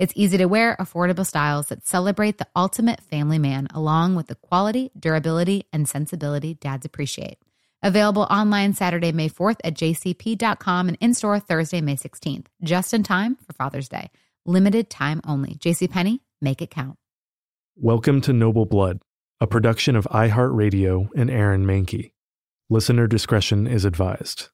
It's easy to wear, affordable styles that celebrate the ultimate family man, along with the quality, durability, and sensibility dads appreciate. Available online Saturday, May 4th at jcp.com and in store Thursday, May 16th, just in time for Father's Day. Limited time only. JCPenney, make it count. Welcome to Noble Blood, a production of iHeartRadio and Aaron Mahnke. Listener discretion is advised.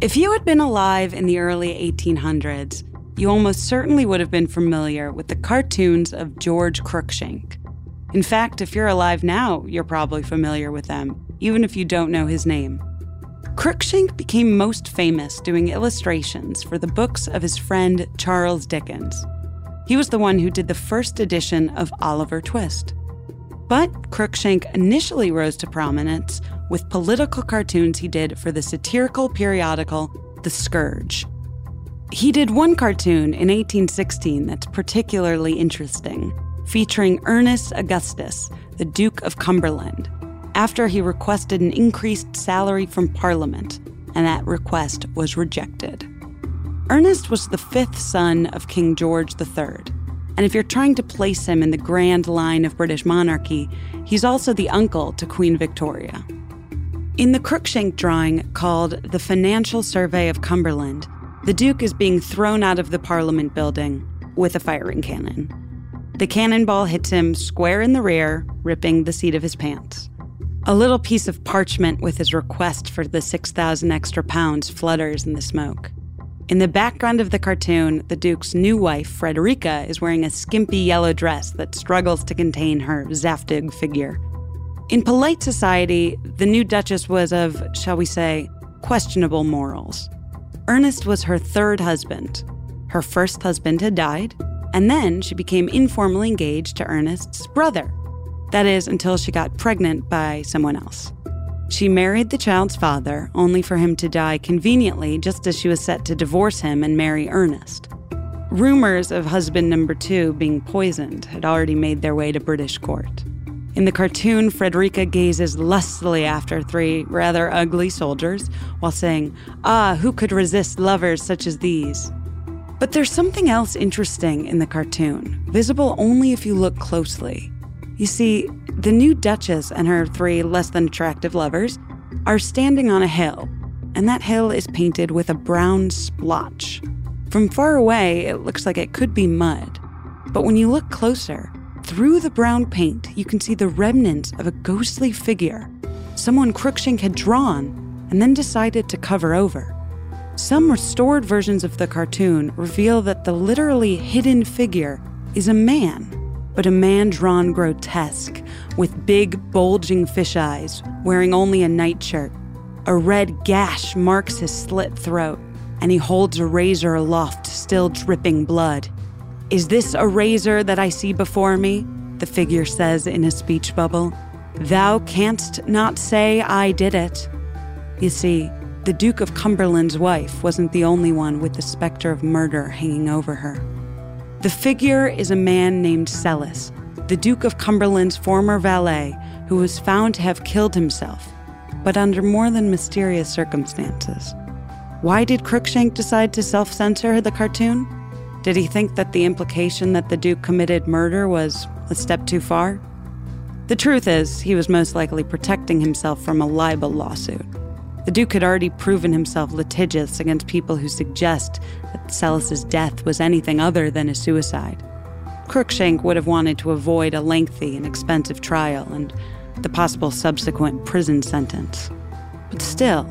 If you had been alive in the early 1800s, you almost certainly would have been familiar with the cartoons of George Cruikshank. In fact, if you're alive now, you're probably familiar with them, even if you don't know his name. Cruikshank became most famous doing illustrations for the books of his friend Charles Dickens. He was the one who did the first edition of Oliver Twist. But Cruikshank initially rose to prominence with political cartoons he did for the satirical periodical The Scourge. He did one cartoon in 1816 that's particularly interesting, featuring Ernest Augustus, the Duke of Cumberland, after he requested an increased salary from Parliament, and that request was rejected. Ernest was the fifth son of King George III, and if you're trying to place him in the grand line of British monarchy, he's also the uncle to Queen Victoria. In the Cruikshank drawing called The Financial Survey of Cumberland, the Duke is being thrown out of the Parliament building with a firing cannon. The cannonball hits him square in the rear, ripping the seat of his pants. A little piece of parchment with his request for the 6,000 extra pounds flutters in the smoke. In the background of the cartoon, the Duke's new wife, Frederica, is wearing a skimpy yellow dress that struggles to contain her zaftig figure. In polite society, the new Duchess was of, shall we say, questionable morals. Ernest was her third husband. Her first husband had died, and then she became informally engaged to Ernest's brother. That is, until she got pregnant by someone else. She married the child's father, only for him to die conveniently just as she was set to divorce him and marry Ernest. Rumors of husband number two being poisoned had already made their way to British court. In the cartoon, Frederica gazes lustily after three rather ugly soldiers while saying, Ah, who could resist lovers such as these? But there's something else interesting in the cartoon, visible only if you look closely. You see, the new Duchess and her three less than attractive lovers are standing on a hill, and that hill is painted with a brown splotch. From far away, it looks like it could be mud. But when you look closer, through the brown paint, you can see the remnants of a ghostly figure someone Cruikshank had drawn and then decided to cover over. Some restored versions of the cartoon reveal that the literally hidden figure is a man, but a man drawn grotesque, with big, bulging fish eyes, wearing only a nightshirt. A red gash marks his slit throat, and he holds a razor aloft, still dripping blood. Is this a razor that I see before me? The figure says in a speech bubble. Thou canst not say I did it. You see, the Duke of Cumberland's wife wasn't the only one with the specter of murder hanging over her. The figure is a man named Sellis, the Duke of Cumberland's former valet, who was found to have killed himself, but under more than mysterious circumstances. Why did Cruikshank decide to self censor the cartoon? Did he think that the implication that the Duke committed murder was a step too far? The truth is, he was most likely protecting himself from a libel lawsuit. The Duke had already proven himself litigious against people who suggest that Sellis's death was anything other than a suicide. Cruikshank would have wanted to avoid a lengthy and expensive trial and the possible subsequent prison sentence. But still,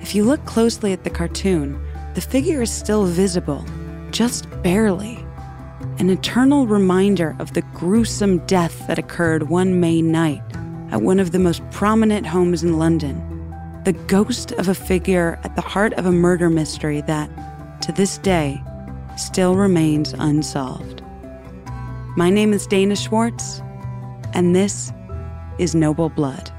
if you look closely at the cartoon, the figure is still visible just barely. An eternal reminder of the gruesome death that occurred one May night at one of the most prominent homes in London. The ghost of a figure at the heart of a murder mystery that, to this day, still remains unsolved. My name is Dana Schwartz, and this is Noble Blood.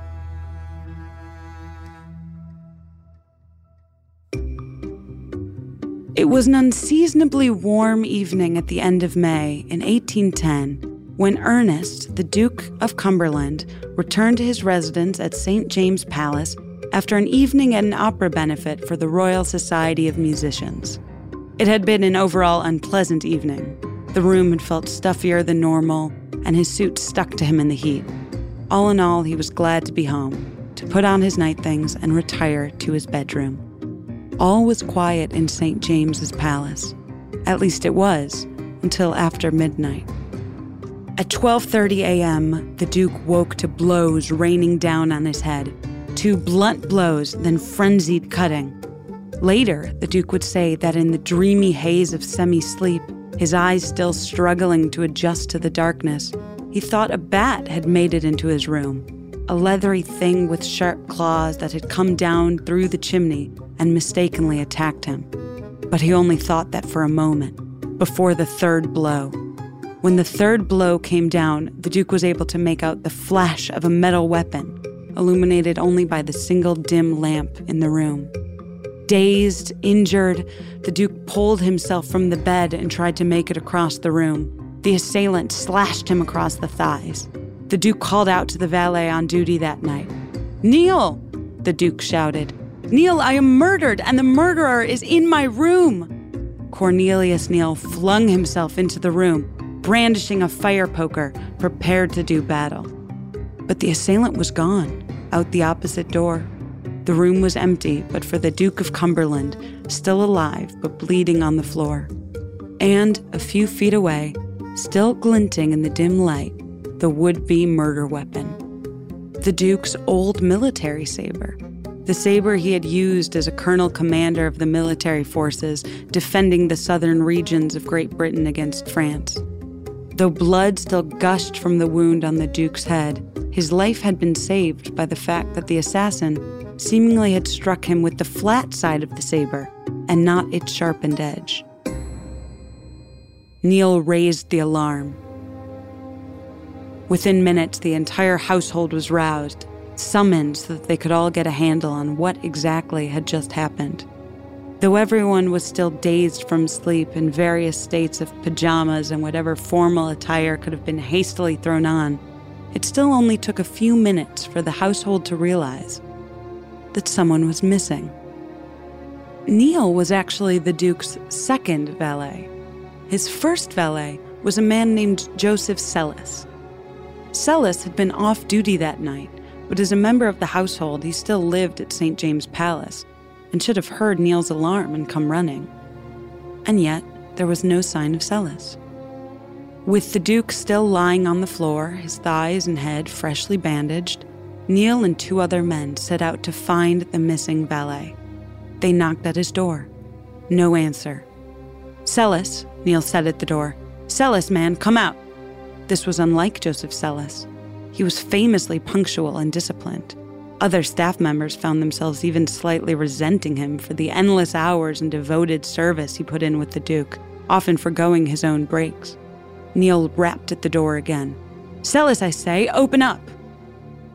Was an unseasonably warm evening at the end of May in 1810 when Ernest, the Duke of Cumberland, returned to his residence at St. James Palace after an evening at an opera benefit for the Royal Society of Musicians. It had been an overall unpleasant evening. The room had felt stuffier than normal, and his suit stuck to him in the heat. All in all, he was glad to be home, to put on his night things and retire to his bedroom. All was quiet in St. James's Palace. At least it was, until after midnight. At 12:30 a.m., the duke woke to blows raining down on his head. Two blunt blows, then frenzied cutting. Later, the duke would say that in the dreamy haze of semi-sleep, his eyes still struggling to adjust to the darkness, he thought a bat had made it into his room, a leathery thing with sharp claws that had come down through the chimney and mistakenly attacked him. But he only thought that for a moment, before the third blow. When the third blow came down, the Duke was able to make out the flash of a metal weapon, illuminated only by the single dim lamp in the room. Dazed, injured, the Duke pulled himself from the bed and tried to make it across the room. The assailant slashed him across the thighs. The Duke called out to the valet on duty that night. Neil! The Duke shouted. Neil, I am murdered, and the murderer is in my room. Cornelius Neil flung himself into the room, brandishing a fire poker, prepared to do battle. But the assailant was gone, out the opposite door. The room was empty, but for the Duke of Cumberland, still alive but bleeding on the floor. And a few feet away, still glinting in the dim light, the would be murder weapon. The Duke's old military saber the saber he had used as a colonel commander of the military forces defending the southern regions of Great Britain against France. Though blood still gushed from the wound on the Duke's head, his life had been saved by the fact that the assassin seemingly had struck him with the flat side of the saber and not its sharpened edge. Neil raised the alarm. Within minutes, the entire household was roused, summoned so that they could all get a handle on what exactly had just happened. Though everyone was still dazed from sleep in various states of pajamas and whatever formal attire could have been hastily thrown on, it still only took a few minutes for the household to realize that someone was missing. Neil was actually the Duke's second valet. His first valet was a man named Joseph Sellis. Sellis had been off duty that night but as a member of the household, he still lived at St. James Palace and should have heard Neil's alarm and come running. And yet, there was no sign of Sellis. With the Duke still lying on the floor, his thighs and head freshly bandaged, Neil and two other men set out to find the missing valet. They knocked at his door. No answer. Sellis, Neil said at the door. Sellis, man, come out. This was unlike Joseph Sellis. He was famously punctual and disciplined. Other staff members found themselves even slightly resenting him for the endless hours and devoted service he put in with the Duke, often foregoing his own breaks. Neil rapped at the door again. Sellis, I say, open up!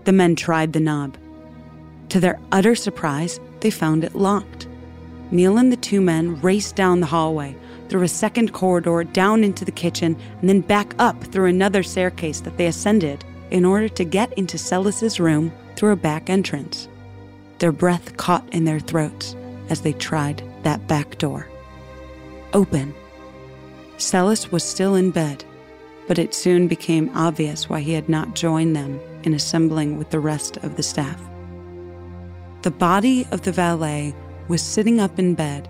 The men tried the knob. To their utter surprise, they found it locked. Neil and the two men raced down the hallway, through a second corridor, down into the kitchen, and then back up through another staircase that they ascended in order to get into Sellis's room through a back entrance. Their breath caught in their throats as they tried that back door. Open. Sellis was still in bed, but it soon became obvious why he had not joined them in assembling with the rest of the staff. The body of the valet was sitting up in bed,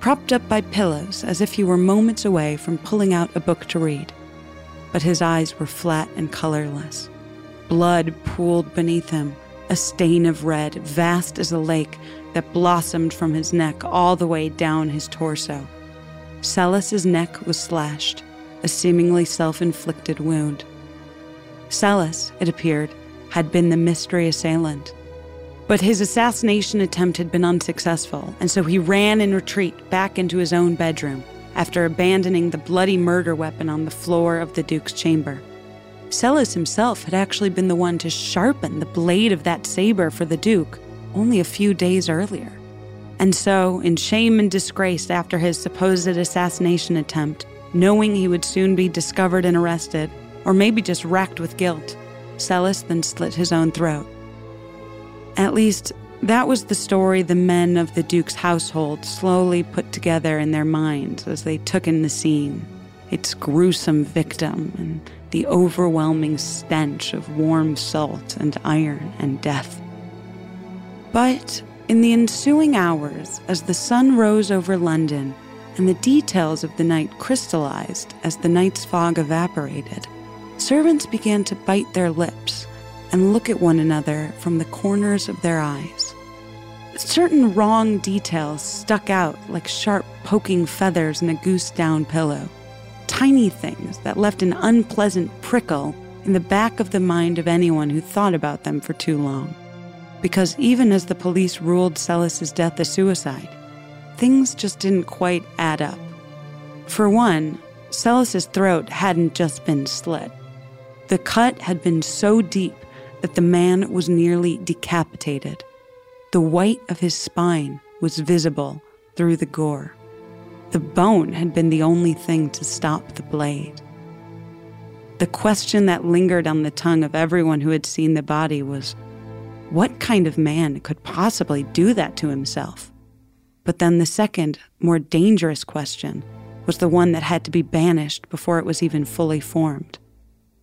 propped up by pillows as if he were moments away from pulling out a book to read but his eyes were flat and colorless. Blood pooled beneath him, a stain of red, vast as a lake, that blossomed from his neck all the way down his torso. Sellis's neck was slashed, a seemingly self inflicted wound. Sellis, it appeared, had been the mystery assailant. But his assassination attempt had been unsuccessful, and so he ran in retreat back into his own bedroom after abandoning the bloody murder weapon on the floor of the Duke's chamber. Sellis himself had actually been the one to sharpen the blade of that saber for the Duke only a few days earlier. And so, in shame and disgrace after his supposed assassination attempt, knowing he would soon be discovered and arrested, or maybe just racked with guilt, Sellis then slit his own throat. At least, that was the story the men of the Duke's household slowly put together in their minds as they took in the scene its gruesome victim and the overwhelming stench of warm salt and iron and death. But in the ensuing hours, as the sun rose over London and the details of the night crystallized as the night's fog evaporated, servants began to bite their lips and look at one another from the corners of their eyes. Certain wrong details stuck out like sharp poking feathers in a goose down pillow. Tiny things that left an unpleasant prickle in the back of the mind of anyone who thought about them for too long because even as the police ruled Sellis's death a suicide, things just didn't quite add up. For one, Sellis's throat hadn't just been slit. The cut had been so deep that the man was nearly decapitated. The white of his spine was visible through the gore. The bone had been the only thing to stop the blade. The question that lingered on the tongue of everyone who had seen the body was what kind of man could possibly do that to himself? But then the second, more dangerous question was the one that had to be banished before it was even fully formed.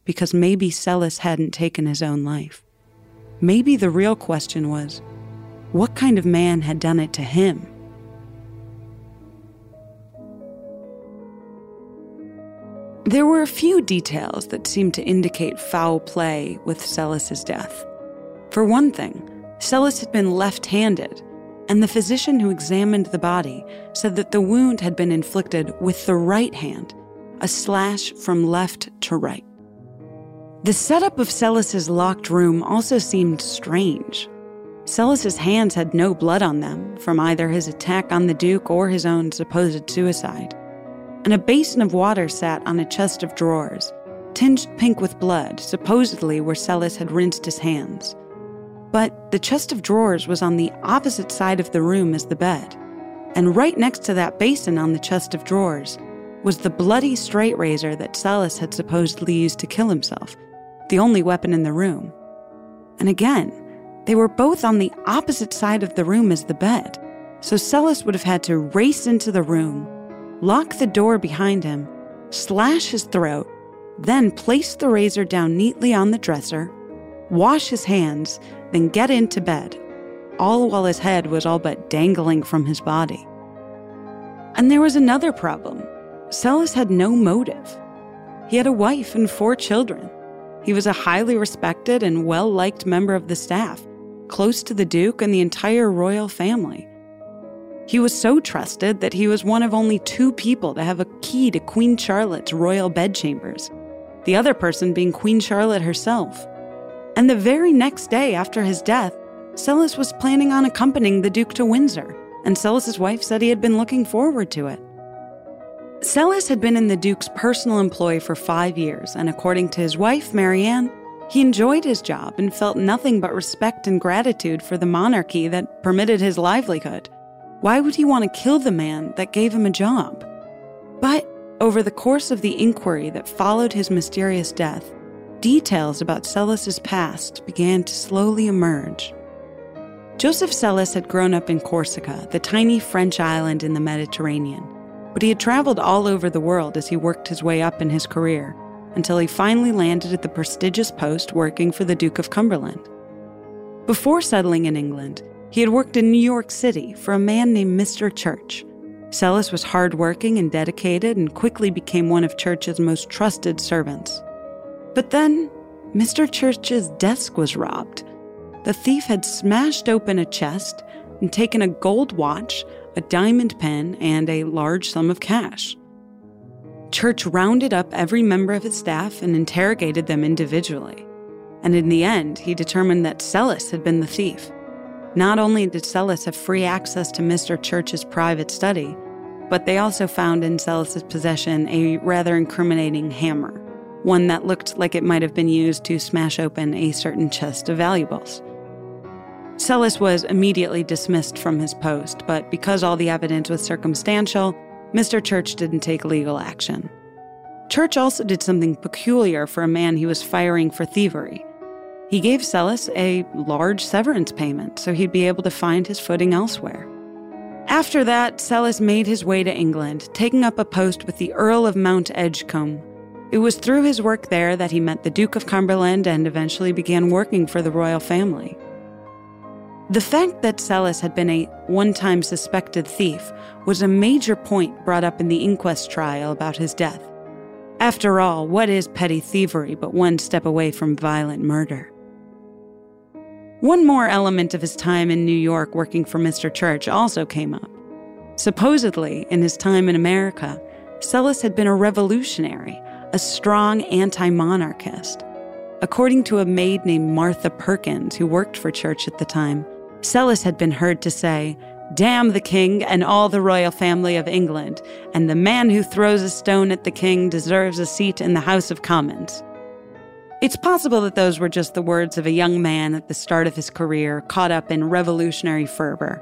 Because maybe Sellis hadn't taken his own life. Maybe the real question was what kind of man had done it to him? There were a few details that seemed to indicate foul play with Sellis's death. For one thing, Sellis had been left handed, and the physician who examined the body said that the wound had been inflicted with the right hand, a slash from left to right. The setup of Sellis's locked room also seemed strange. Sellis's hands had no blood on them from either his attack on the Duke or his own supposed suicide. And a basin of water sat on a chest of drawers, tinged pink with blood, supposedly where Sellis had rinsed his hands. But the chest of drawers was on the opposite side of the room as the bed. And right next to that basin on the chest of drawers was the bloody straight razor that Sellis had supposedly used to kill himself, the only weapon in the room. And again, they were both on the opposite side of the room as the bed, so Sellis would have had to race into the room, lock the door behind him, slash his throat, then place the razor down neatly on the dresser, wash his hands, then get into bed, all while his head was all but dangling from his body. And there was another problem Sellis had no motive. He had a wife and four children. He was a highly respected and well liked member of the staff, close to the Duke and the entire royal family. He was so trusted that he was one of only two people to have a key to Queen Charlotte's royal bedchambers, the other person being Queen Charlotte herself. And the very next day after his death, Sellis was planning on accompanying the Duke to Windsor, and Sellis's wife said he had been looking forward to it. Sellis had been in the Duke's personal employ for five years, and according to his wife, Marianne, he enjoyed his job and felt nothing but respect and gratitude for the monarchy that permitted his livelihood. Why would he want to kill the man that gave him a job? But over the course of the inquiry that followed his mysterious death, details about Sellis's past began to slowly emerge. Joseph Sellis had grown up in Corsica, the tiny French island in the Mediterranean, but he had traveled all over the world as he worked his way up in his career until he finally landed at the prestigious post working for the Duke of Cumberland. Before settling in England, he had worked in New York City for a man named Mr. Church. Sellis was hardworking and dedicated and quickly became one of Church's most trusted servants. But then, Mr. Church's desk was robbed. The thief had smashed open a chest and taken a gold watch, a diamond pen, and a large sum of cash. Church rounded up every member of his staff and interrogated them individually. And in the end, he determined that Sellis had been the thief. Not only did Sellis have free access to Mr. Church's private study, but they also found in Sellis's possession a rather incriminating hammer one that looked like it might have been used to smash open a certain chest of valuables. Sellis was immediately dismissed from his post, but because all the evidence was circumstantial, Mr. Church didn't take legal action. Church also did something peculiar for a man he was firing for thievery. He gave Sellis a large severance payment so he'd be able to find his footing elsewhere. After that, Sellis made his way to England, taking up a post with the Earl of Mount Edgcumbe. It was through his work there that he met the Duke of Cumberland and eventually began working for the royal family. The fact that Sellis had been a one time suspected thief was a major point brought up in the inquest trial about his death. After all, what is petty thievery but one step away from violent murder? One more element of his time in New York working for Mr. Church also came up. Supposedly, in his time in America, Sellis had been a revolutionary, a strong anti monarchist. According to a maid named Martha Perkins, who worked for Church at the time, Sellis had been heard to say, Damn the king and all the royal family of England, and the man who throws a stone at the king deserves a seat in the House of Commons. It's possible that those were just the words of a young man at the start of his career caught up in revolutionary fervor.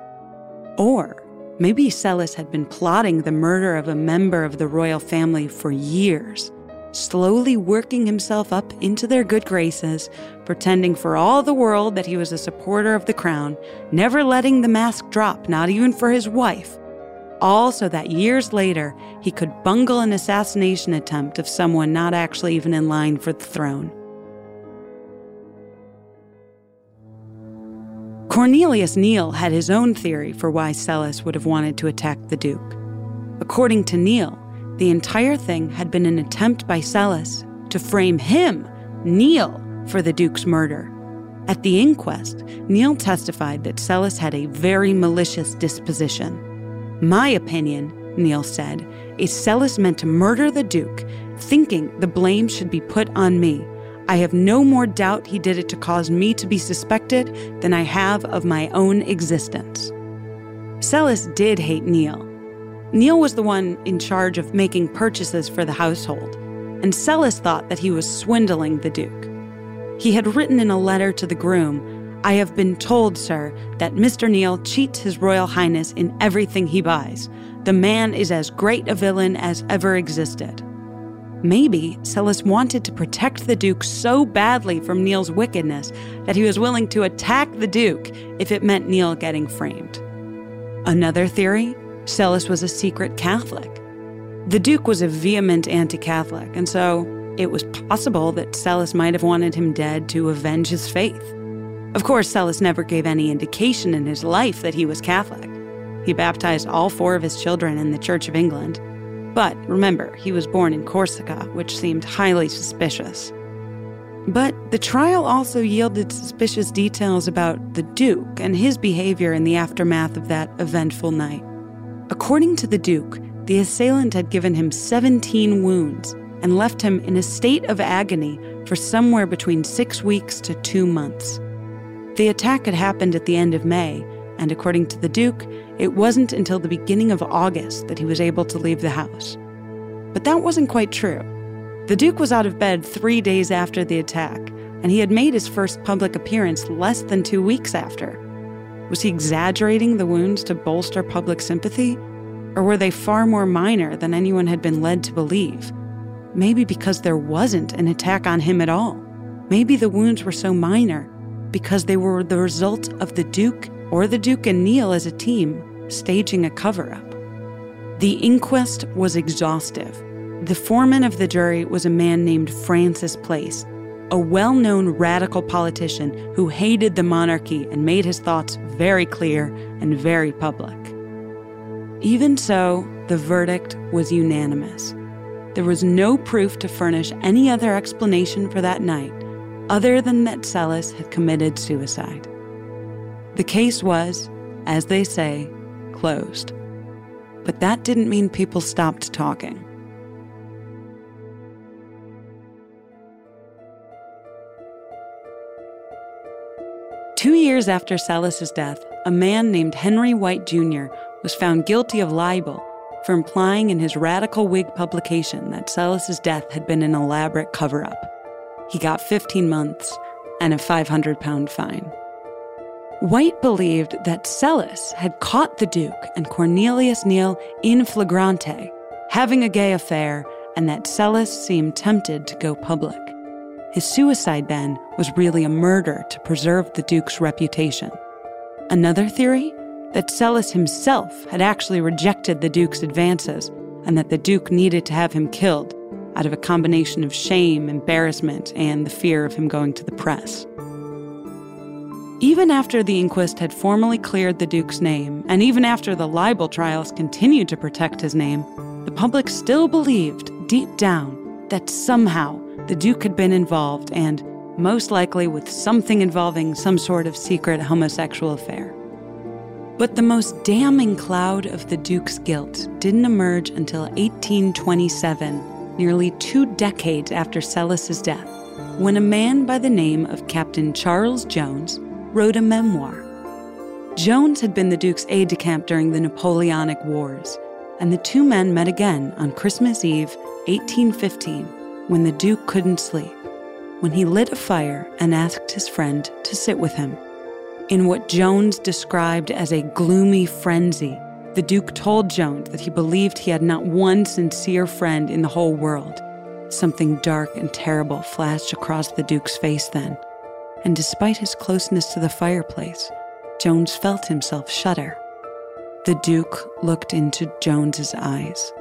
Or maybe Sellis had been plotting the murder of a member of the royal family for years, slowly working himself up into their good graces, pretending for all the world that he was a supporter of the crown, never letting the mask drop, not even for his wife. All so that years later he could bungle an assassination attempt of someone not actually even in line for the throne. Cornelius Neal had his own theory for why Sellis would have wanted to attack the Duke. According to Neal, the entire thing had been an attempt by Sellis to frame him, Neal, for the Duke's murder. At the inquest, Neal testified that Sellis had a very malicious disposition. My opinion, Neal said, is Sellis meant to murder the Duke, thinking the blame should be put on me I have no more doubt he did it to cause me to be suspected than I have of my own existence. Sellis did hate Neal. Neal was the one in charge of making purchases for the household, and Sellis thought that he was swindling the Duke. He had written in a letter to the groom, I have been told, sir, that Mr. Neal cheats His Royal Highness in everything he buys. The man is as great a villain as ever existed. Maybe Sellis wanted to protect the Duke so badly from Neal's wickedness that he was willing to attack the Duke if it meant Neal getting framed. Another theory Sellis was a secret Catholic. The Duke was a vehement anti Catholic, and so it was possible that Sellis might have wanted him dead to avenge his faith. Of course, Sellis never gave any indication in his life that he was Catholic. He baptized all four of his children in the Church of England but remember, he was born in Corsica, which seemed highly suspicious. But the trial also yielded suspicious details about the Duke and his behavior in the aftermath of that eventful night. According to the Duke, the assailant had given him 17 wounds and left him in a state of agony for somewhere between six weeks to two months. The attack had happened at the end of May, and according to the Duke, it wasn't until the beginning of August that he was able to leave the house. But that wasn't quite true. The Duke was out of bed three days after the attack, and he had made his first public appearance less than two weeks after. Was he exaggerating the wounds to bolster public sympathy? Or were they far more minor than anyone had been led to believe? Maybe because there wasn't an attack on him at all. Maybe the wounds were so minor because they were the result of the Duke or the Duke and Neil as a team staging a cover up. The inquest was exhaustive. The foreman of the jury was a man named Francis Place, a well known radical politician who hated the monarchy and made his thoughts very clear and very public. Even so, the verdict was unanimous. There was no proof to furnish any other explanation for that night other than that Sellis had committed suicide. The case was, as they say, closed. But that didn't mean people stopped talking. Two years after Sellis's death, a man named Henry White Jr. was found guilty of libel for implying in his radical Whig publication that Sellis's death had been an elaborate cover up. He got 15 months and a 500 pound fine. White believed that Sellis had caught the Duke and Cornelius Neil in flagrante, having a gay affair, and that Sellis seemed tempted to go public. His suicide, then, was really a murder to preserve the Duke's reputation. Another theory? That Sellis himself had actually rejected the Duke's advances, and that the Duke needed to have him killed out of a combination of shame, embarrassment, and the fear of him going to the press. Even after the inquest had formally cleared the Duke's name, and even after the libel trials continued to protect his name, the public still believed, deep down, that somehow the Duke had been involved, and most likely with something involving some sort of secret homosexual affair. But the most damning cloud of the Duke's guilt didn't emerge until 1827, nearly two decades after Sellis's death, when a man by the name of Captain Charles Jones wrote a memoir. Jones had been the Duke's aide de camp during the Napoleonic Wars, and the two men met again on Christmas Eve, 1815, when the Duke couldn't sleep, when he lit a fire and asked his friend to sit with him. In what Jones described as a gloomy frenzy, the Duke told Jones that he believed he had not one sincere friend in the whole world. Something dark and terrible flashed across the Duke's face then and despite his closeness to the fireplace, Jones felt himself shudder. The Duke looked into Jones's eyes.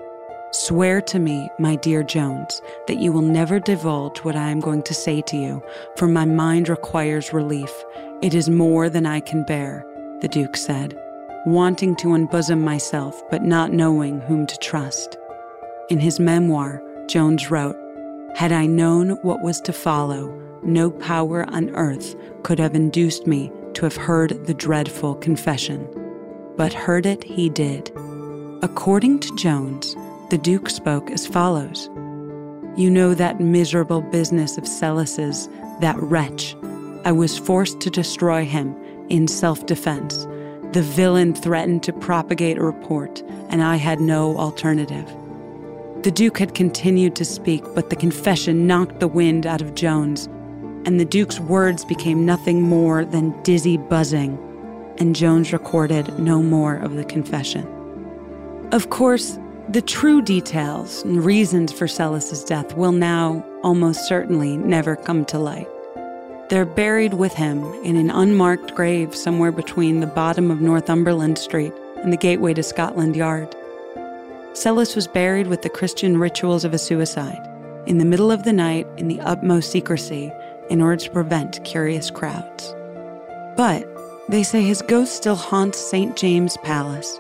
Swear to me, my dear Jones, that you will never divulge what I am going to say to you, for my mind requires relief. It is more than I can bear, the Duke said, wanting to unbosom myself but not knowing whom to trust. In his memoir, Jones wrote, Had I known what was to follow, no power on earth could have induced me to have heard the dreadful confession. But heard it he did. According to Jones, the Duke spoke as follows You know that miserable business of Sellis's, that wretch. I was forced to destroy him in self defense. The villain threatened to propagate a report, and I had no alternative. The Duke had continued to speak, but the confession knocked the wind out of Jones, and the Duke's words became nothing more than dizzy buzzing, and Jones recorded no more of the confession. Of course, the true details and reasons for Sellis's death will now, almost certainly, never come to light. They're buried with him in an unmarked grave somewhere between the bottom of Northumberland Street and the gateway to Scotland Yard. Sellis was buried with the Christian rituals of a suicide, in the middle of the night in the utmost secrecy in order to prevent curious crowds. But they say his ghost still haunts St. James Palace.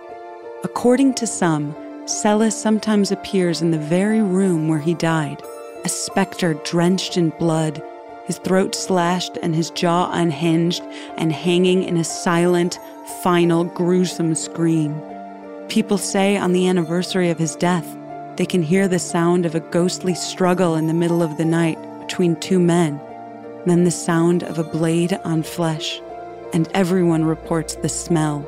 According to some, Sellis sometimes appears in the very room where he died, a specter drenched in blood, his throat slashed and his jaw unhinged and hanging in a silent, final, gruesome scream. People say on the anniversary of his death, they can hear the sound of a ghostly struggle in the middle of the night between two men then the sound of a blade on flesh, and everyone reports the smell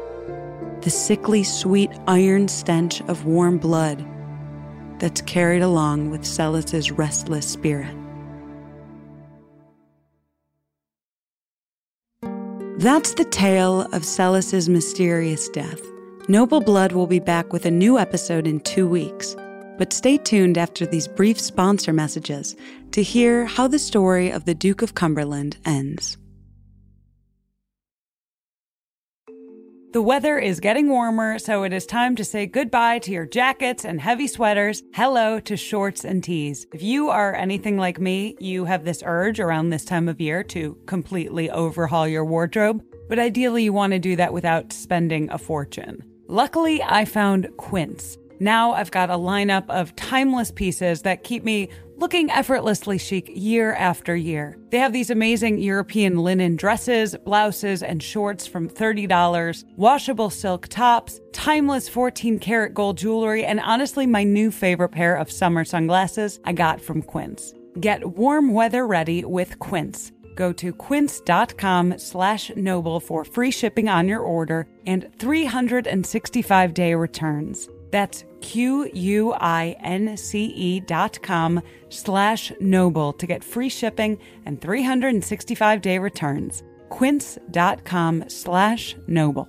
the sickly sweet iron stench of warm blood that's carried along with Sellis's restless spirit. That's the tale of Sellis's mysterious death. Noble Blood will be back with a new episode in two weeks. But stay tuned after these brief sponsor messages to hear how the story of the Duke of Cumberland ends. The weather is getting warmer, so it is time to say goodbye to your jackets and heavy sweaters. Hello to shorts and tees. If you are anything like me, you have this urge around this time of year to completely overhaul your wardrobe, but ideally you want to do that without spending a fortune. Luckily, I found Quince. Now I've got a lineup of timeless pieces that keep me looking effortlessly chic year after year. They have these amazing European linen dresses, blouses, and shorts from $30, washable silk tops, timeless 14 karat gold jewelry, and honestly, my new favorite pair of summer sunglasses I got from Quince. Get warm weather ready with Quince. Go to quince.com slash noble for free shipping on your order and 365 day returns. That's Q-U-I-N-C-E dot com slash noble to get free shipping and 365-day returns. quince.com slash noble.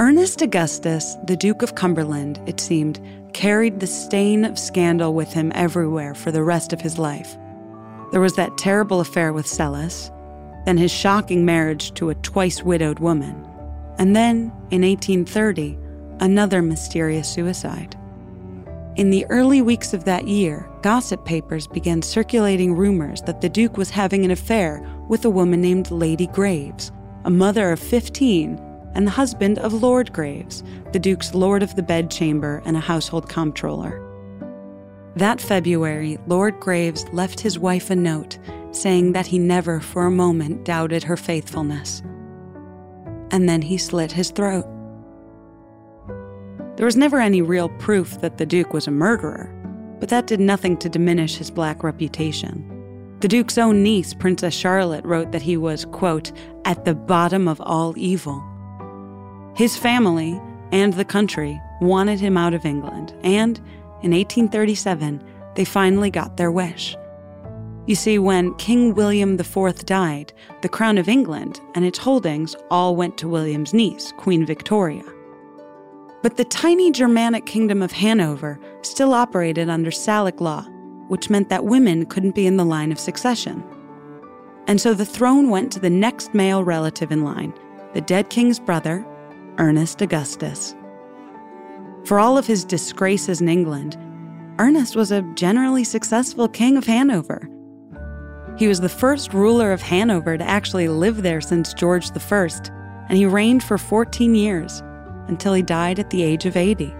Ernest Augustus, the Duke of Cumberland, it seemed, carried the stain of scandal with him everywhere for the rest of his life. There was that terrible affair with Sellis, then his shocking marriage to a twice widowed woman, and then, in 1830, another mysterious suicide. In the early weeks of that year, gossip papers began circulating rumors that the Duke was having an affair with a woman named Lady Graves, a mother of 15 and the husband of Lord Graves, the Duke's Lord of the Bedchamber and a household comptroller. That February, Lord Graves left his wife a note saying that he never for a moment doubted her faithfulness. And then he slit his throat. There was never any real proof that the Duke was a murderer, but that did nothing to diminish his black reputation. The Duke's own niece, Princess Charlotte, wrote that he was, quote, at the bottom of all evil. His family and the country wanted him out of England, and in 1837, they finally got their wish. You see, when King William IV died, the crown of England and its holdings all went to William's niece, Queen Victoria. But the tiny Germanic kingdom of Hanover still operated under Salic law, which meant that women couldn't be in the line of succession. And so the throne went to the next male relative in line, the dead king's brother, Ernest Augustus. For all of his disgraces in England, Ernest was a generally successful king of Hanover. He was the first ruler of Hanover to actually live there since George I, and he reigned for 14 years until he died at the age of 80.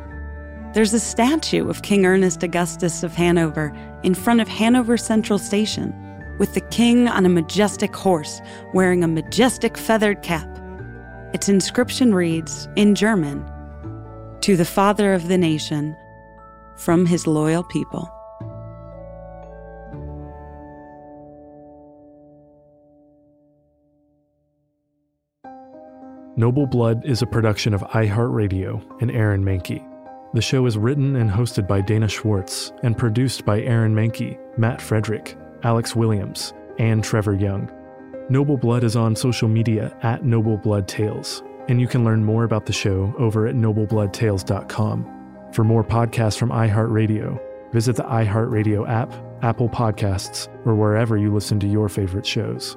There's a statue of King Ernest Augustus of Hanover in front of Hanover Central Station, with the king on a majestic horse wearing a majestic feathered cap its inscription reads, in German, To the Father of the Nation, from his loyal people. Noble Blood is a production of iHeartRadio and Aaron Mahnke. The show is written and hosted by Dana Schwartz and produced by Aaron Mahnke, Matt Frederick, Alex Williams, and Trevor Young. Noble Blood is on social media at Noble Blood Tales, and you can learn more about the show over at noblebloodtales.com. For more podcasts from iHeartRadio, visit the iHeartRadio app, Apple Podcasts, or wherever you listen to your favorite shows.